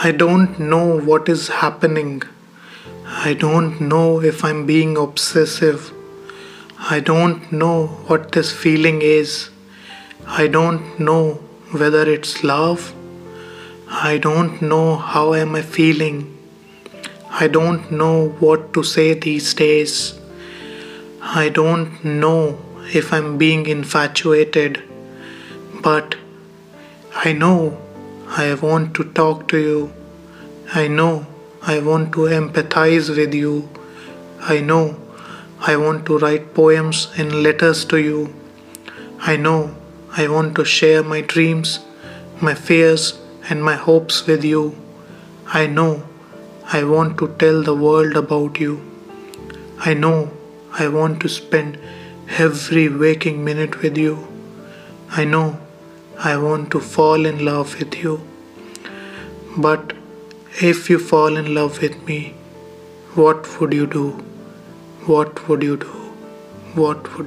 I don't know what is happening. I don't know if I'm being obsessive. I don't know what this feeling is. I don't know whether it's love. I don't know how am I feeling. I don't know what to say these days. I don't know if I'm being infatuated. But I know I want to talk to you. I know I want to empathize with you. I know I want to write poems and letters to you. I know I want to share my dreams, my fears, and my hopes with you. I know I want to tell the world about you. I know I want to spend every waking minute with you. I know I want to fall in love with you. But if you fall in love with me, what would you do? What would you do? What would